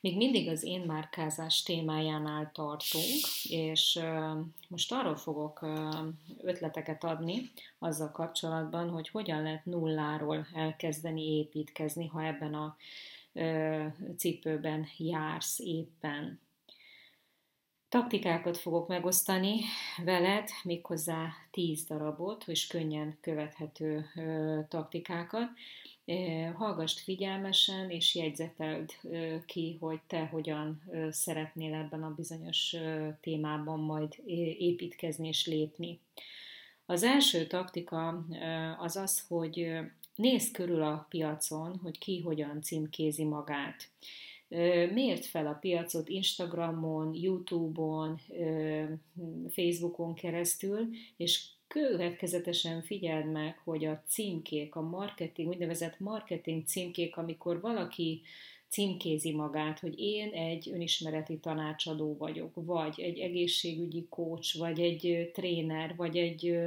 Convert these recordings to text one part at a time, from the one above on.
Még mindig az én márkázás témájánál tartunk, és most arról fogok ötleteket adni azzal kapcsolatban, hogy hogyan lehet nulláról elkezdeni építkezni, ha ebben a cipőben jársz éppen. Taktikákat fogok megosztani veled, méghozzá 10 darabot, és könnyen követhető taktikákat. Hallgast figyelmesen, és jegyzeteld ki, hogy te hogyan szeretnél ebben a bizonyos témában majd építkezni és lépni. Az első taktika az az, hogy nézd körül a piacon, hogy ki hogyan címkézi magát. Miért fel a piacot Instagramon, Youtube-on, Facebookon keresztül, és következetesen figyeld meg, hogy a címkék, a marketing, úgynevezett marketing címkék, amikor valaki címkézi magát, hogy én egy önismereti tanácsadó vagyok, vagy egy egészségügyi kócs, vagy egy tréner, vagy egy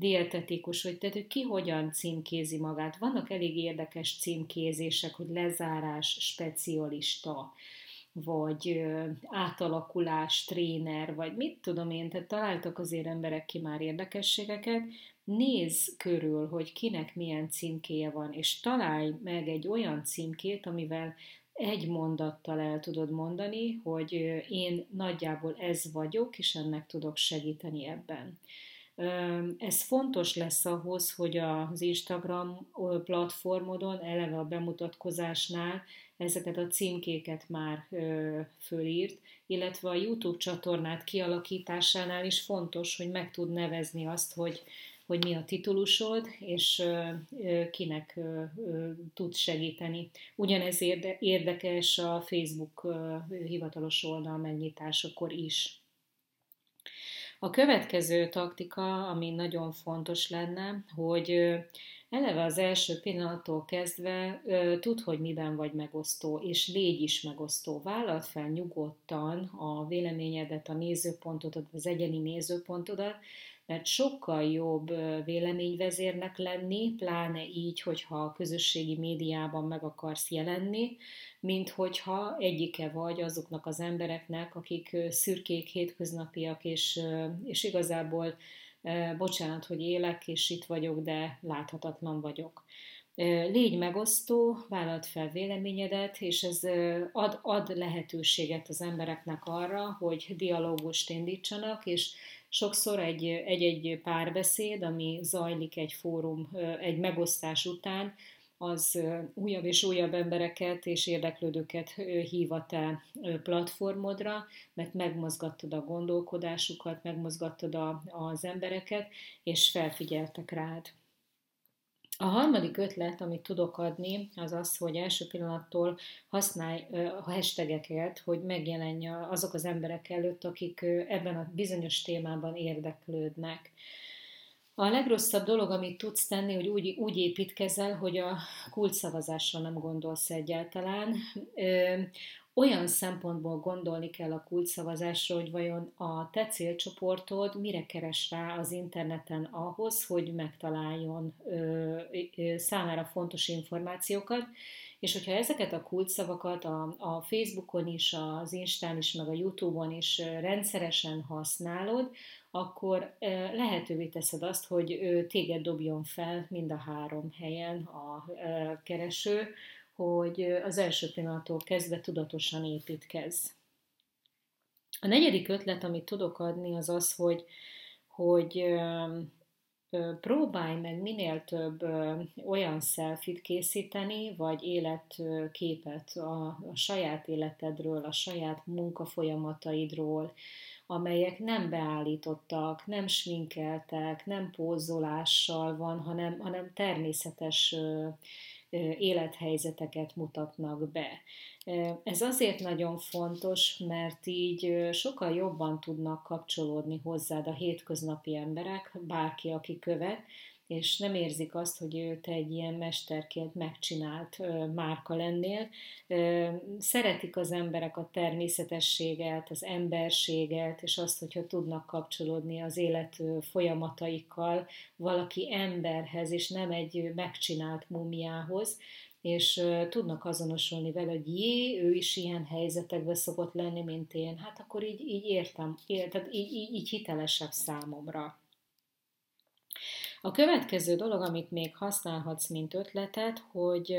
dietetikus, vagy tehát, hogy ki hogyan címkézi magát. Vannak elég érdekes címkézések, hogy lezárás specialista, vagy átalakulás tréner, vagy mit tudom én, tehát találtak azért emberek ki már érdekességeket, nézz körül, hogy kinek milyen címkéje van, és találj meg egy olyan címkét, amivel egy mondattal el tudod mondani, hogy én nagyjából ez vagyok, és ennek tudok segíteni ebben. Ez fontos lesz ahhoz, hogy az Instagram platformodon, eleve a bemutatkozásnál ezeket a címkéket már fölírt, illetve a YouTube csatornát kialakításánál is fontos, hogy meg tud nevezni azt, hogy, hogy mi a titulusod, és kinek tud segíteni. Ugyanez érdekes a Facebook hivatalos oldal megnyitásakor is. A következő taktika, ami nagyon fontos lenne, hogy eleve az első pillanattól kezdve tud, hogy miben vagy megosztó, és légy is megosztó. Vállalt fel nyugodtan a véleményedet, a nézőpontodat, az egyeni nézőpontodat, mert sokkal jobb véleményvezérnek lenni, pláne így, hogyha a közösségi médiában meg akarsz jelenni, mint hogyha egyike vagy azoknak az embereknek, akik szürkék, hétköznapiak, és, és igazából bocsánat, hogy élek, és itt vagyok, de láthatatlan vagyok. Légy megosztó, vállalt fel véleményedet, és ez ad, ad lehetőséget az embereknek arra, hogy dialógust indítsanak, és sokszor egy-egy párbeszéd, ami zajlik egy fórum, egy megosztás után, az újabb és újabb embereket és érdeklődőket hív a te platformodra, mert megmozgattad a gondolkodásukat, megmozgattad a, az embereket, és felfigyeltek rád. A harmadik ötlet, amit tudok adni, az az, hogy első pillanattól használj a hashtageket, hogy megjelenje azok az emberek előtt, akik ebben a bizonyos témában érdeklődnek. A legrosszabb dolog, amit tudsz tenni, hogy úgy, úgy építkezel, hogy a kulcsszavazásra nem gondolsz egyáltalán. Olyan szempontból gondolni kell a kulcsszavazásra, hogy vajon a te célcsoportod mire keres rá az interneten ahhoz, hogy megtaláljon ö, ö, számára fontos információkat, és hogyha ezeket a kulcsszavakat a, a Facebookon is, az Instán is, meg a Youtube-on is rendszeresen használod, akkor lehetővé teszed azt, hogy téged dobjon fel mind a három helyen a kereső, hogy az első pillanattól kezdve tudatosan építkez. A negyedik ötlet, amit tudok adni, az az, hogy, hogy próbálj meg minél több olyan selfit készíteni, vagy életképet a, a saját életedről, a saját munkafolyamataidról, amelyek nem beállítottak, nem sminkeltek, nem pózolással van, hanem, hanem természetes élethelyzeteket mutatnak be. Ez azért nagyon fontos, mert így sokkal jobban tudnak kapcsolódni hozzád a hétköznapi emberek, bárki, aki követ, és nem érzik azt, hogy te egy ilyen mesterként megcsinált márka lennél. Szeretik az emberek a természetességet, az emberséget, és azt, hogyha tudnak kapcsolódni az élet folyamataikkal valaki emberhez, és nem egy megcsinált mumiához, és tudnak azonosulni vele, hogy jé, ő is ilyen helyzetekben szokott lenni, mint én, hát akkor így, így értem, tehát így, így, így hitelesebb számomra. A következő dolog, amit még használhatsz, mint ötletet, hogy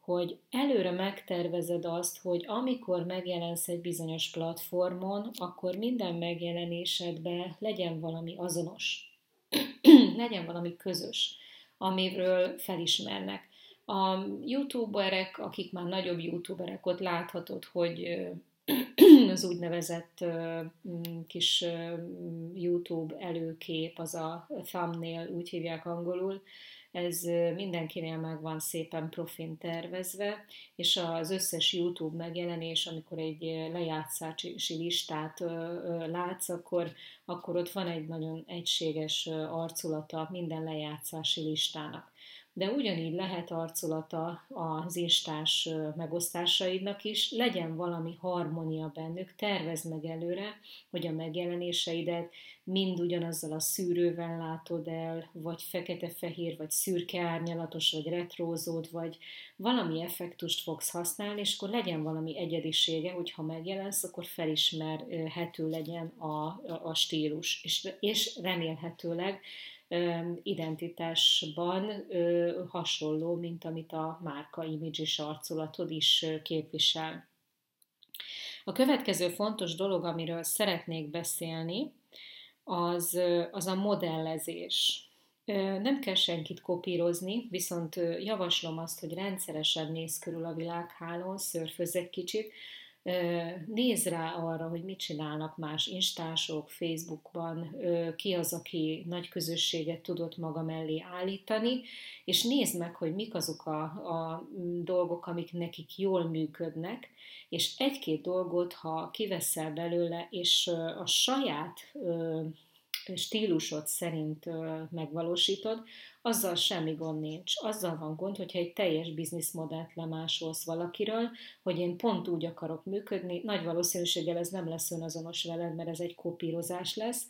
hogy előre megtervezed azt, hogy amikor megjelensz egy bizonyos platformon, akkor minden megjelenésedben legyen valami azonos, legyen valami közös, amiről felismernek. A youtuberek, akik már nagyobb youtuberek, ott láthatod, hogy az úgynevezett kis YouTube előkép, az a thumbnail, úgy hívják angolul, ez mindenkinél meg van szépen profin tervezve, és az összes YouTube megjelenés, amikor egy lejátszási listát látsz, akkor, akkor ott van egy nagyon egységes arculata minden lejátszási listának de ugyanígy lehet arculata az instás megosztásaidnak is, legyen valami harmónia bennük, tervezd meg előre, hogy a megjelenéseidet mind ugyanazzal a szűrővel látod el, vagy fekete-fehér, vagy szürke árnyalatos, vagy retrózód, vagy valami effektust fogsz használni, és akkor legyen valami egyedisége, hogyha megjelensz, akkor felismerhető legyen a, a, a stílus, és, és remélhetőleg identitásban hasonló, mint amit a márka imidzs arculatod is képvisel. A következő fontos dolog, amiről szeretnék beszélni, az, az a modellezés. Nem kell senkit kopírozni, viszont javaslom azt, hogy rendszeresen néz körül a világhálón, szörfözzek kicsit, nézz rá arra, hogy mit csinálnak más instások, Facebookban, ki az, aki nagy közösséget tudott maga mellé állítani, és nézd meg, hogy mik azok a, a dolgok, amik nekik jól működnek, és egy-két dolgot, ha kiveszel belőle, és a saját stílusod szerint megvalósítod, azzal semmi gond nincs. Azzal van gond, hogyha egy teljes bizniszmodellt lemásolsz valakiről, hogy én pont úgy akarok működni, nagy valószínűséggel ez nem lesz önazonos veled, mert ez egy kopírozás lesz,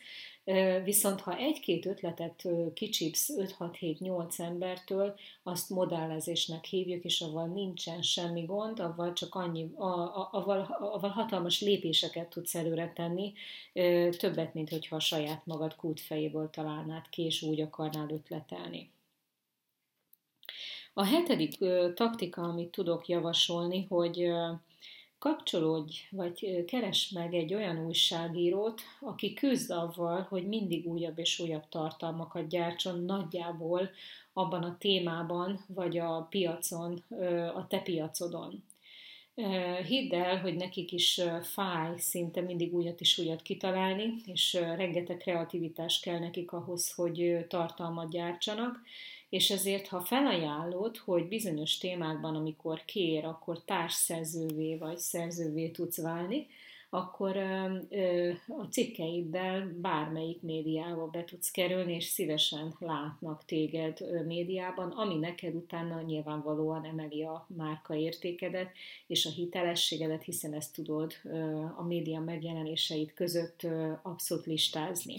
Viszont ha egy-két ötletet kicsipsz 5-6-7-8 embertől, azt modellezésnek hívjuk, és avval nincsen semmi gond, avval csak annyi, avval, avval hatalmas lépéseket tudsz előre tenni, többet, mint hogyha a saját magad kútfejéből találnád ki, és úgy akarnál ötletelni. A hetedik taktika, amit tudok javasolni, hogy Kapcsolódj, vagy keres meg egy olyan újságírót, aki küzd avval, hogy mindig újabb és újabb tartalmakat gyártson nagyjából abban a témában, vagy a piacon, a te piacodon. Hidd el, hogy nekik is fáj szinte mindig újat és újat kitalálni, és rengeteg kreativitás kell nekik ahhoz, hogy tartalmat gyártsanak, és ezért, ha felajánlod, hogy bizonyos témákban, amikor kér, akkor társszerzővé vagy szerzővé tudsz válni, akkor a cikkeiddel bármelyik médiába be tudsz kerülni, és szívesen látnak téged médiában, ami neked utána nyilvánvalóan emeli a márka értékedet és a hitelességedet, hiszen ezt tudod a média megjelenéseit között abszolút listázni.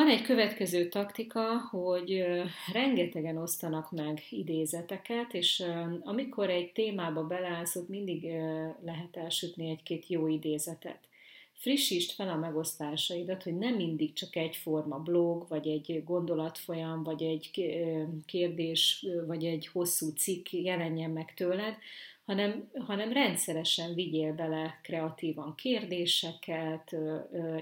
Van egy következő taktika, hogy rengetegen osztanak meg idézeteket, és amikor egy témába beleállsz, ott mindig lehet elsütni egy-két jó idézetet. Frissítsd fel a megosztásaidat, hogy nem mindig csak egyforma blog, vagy egy gondolatfolyam, vagy egy kérdés, vagy egy hosszú cikk jelenjen meg tőled, hanem, hanem rendszeresen vigyél bele kreatívan kérdéseket,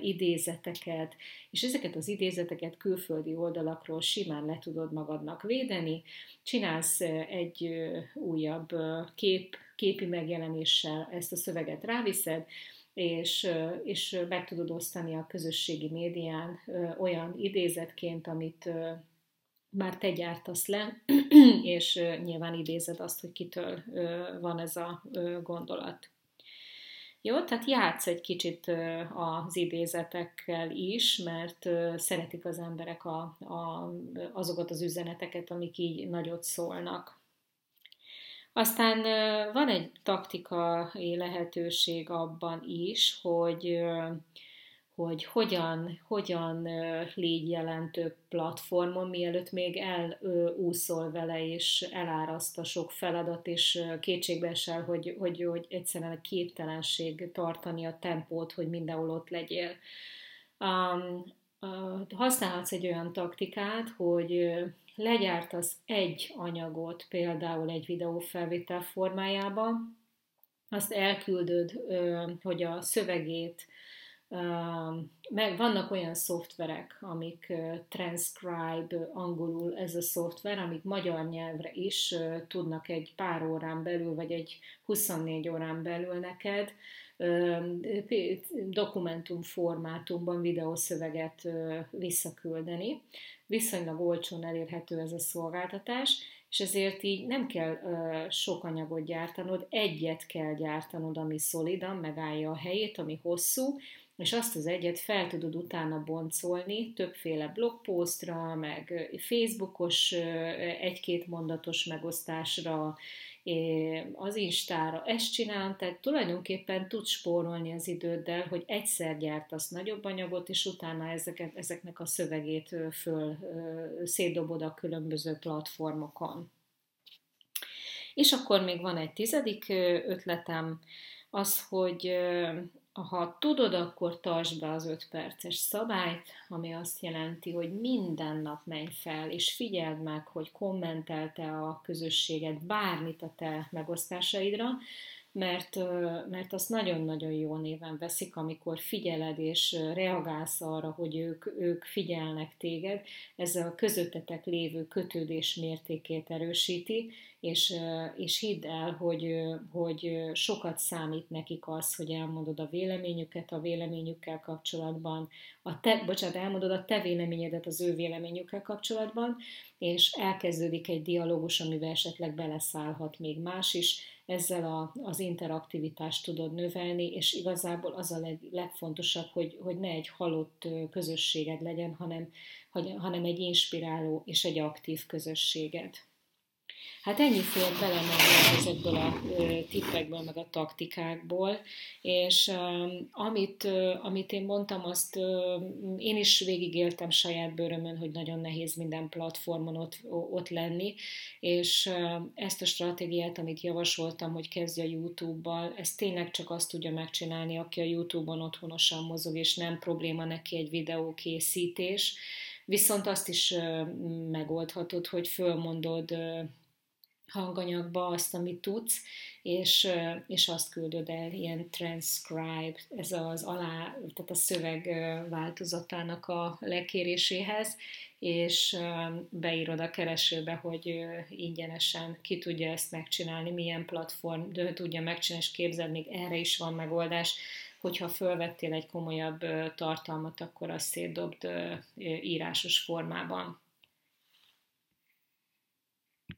idézeteket, és ezeket az idézeteket külföldi oldalakról simán le tudod magadnak védeni. Csinálsz egy újabb kép, képi megjelenéssel ezt a szöveget ráviszed, és, és meg tudod osztani a közösségi médián olyan idézetként, amit már te gyártasz le, és nyilván idézed azt, hogy kitől van ez a gondolat. Jó, tehát játsz egy kicsit az idézetekkel is, mert szeretik az emberek a, a, azokat az üzeneteket, amik így nagyot szólnak. Aztán van egy taktikai lehetőség abban is, hogy hogy hogyan, hogyan légy jelentő platformon, mielőtt még elúszol vele, és eláraszt a sok feladat, és kétségbe esel, hogy, hogy, hogy egyszerűen a képtelenség tartani a tempót, hogy mindenhol ott legyél. Um, használhatsz egy olyan taktikát, hogy legyártasz egy anyagot, például egy videófelvétel formájában, azt elküldöd, hogy a szövegét meg vannak olyan szoftverek, amik transcribe angolul ez a szoftver, amik magyar nyelvre is tudnak egy pár órán belül, vagy egy 24 órán belül neked dokumentum formátumban videószöveget visszaküldeni. Viszonylag olcsón elérhető ez a szolgáltatás, és ezért így nem kell sok anyagot gyártanod, egyet kell gyártanod, ami szolidan megállja a helyét, ami hosszú, és azt az egyet fel tudod utána boncolni többféle blogposztra, meg Facebookos egy-két mondatos megosztásra, az Instára. Ezt csinálom, tehát tulajdonképpen tudsz spórolni az időddel, hogy egyszer gyártasz nagyobb anyagot, és utána ezeket, ezeknek a szövegét föl szétdobod a különböző platformokon. És akkor még van egy tizedik ötletem, az, hogy ha tudod, akkor tartsd be az 5 perces szabályt, ami azt jelenti, hogy minden nap menj fel, és figyeld meg, hogy kommentelte a közösséged bármit a te megosztásaidra, mert, mert azt nagyon-nagyon jó néven veszik, amikor figyeled és reagálsz arra, hogy ők, ők figyelnek téged, ez a közöttetek lévő kötődés mértékét erősíti, és, és hidd el, hogy, hogy sokat számít nekik az, hogy elmondod a véleményüket a véleményükkel kapcsolatban, a te, bocsánat, elmondod a te véleményedet az ő véleményükkel kapcsolatban, és elkezdődik egy dialógus, amivel esetleg beleszállhat még más is, ezzel a, az interaktivitást tudod növelni, és igazából az a leg, legfontosabb, hogy, hogy ne egy halott közösséged legyen, hanem, hanem egy inspiráló és egy aktív közösséged. Hát ennyi fér bele meg ezekből a tippekből, meg a taktikákból, és amit, amit én mondtam, azt én is végigéltem saját bőrömön, hogy nagyon nehéz minden platformon ott, ott lenni, és ezt a stratégiát, amit javasoltam, hogy kezdje a YouTube-bal, ezt tényleg csak azt tudja megcsinálni, aki a YouTube-on otthonosan mozog, és nem probléma neki egy videókészítés, viszont azt is megoldhatod, hogy fölmondod hanganyagba azt, amit tudsz, és, és azt küldöd el, ilyen transcribe, ez az alá, tehát a szöveg változatának a lekéréséhez, és beírod a keresőbe, hogy ingyenesen ki tudja ezt megcsinálni, milyen platform tudja megcsinálni, és képzeld, még erre is van megoldás, hogyha fölvettél egy komolyabb tartalmat, akkor azt szétdobd írásos formában.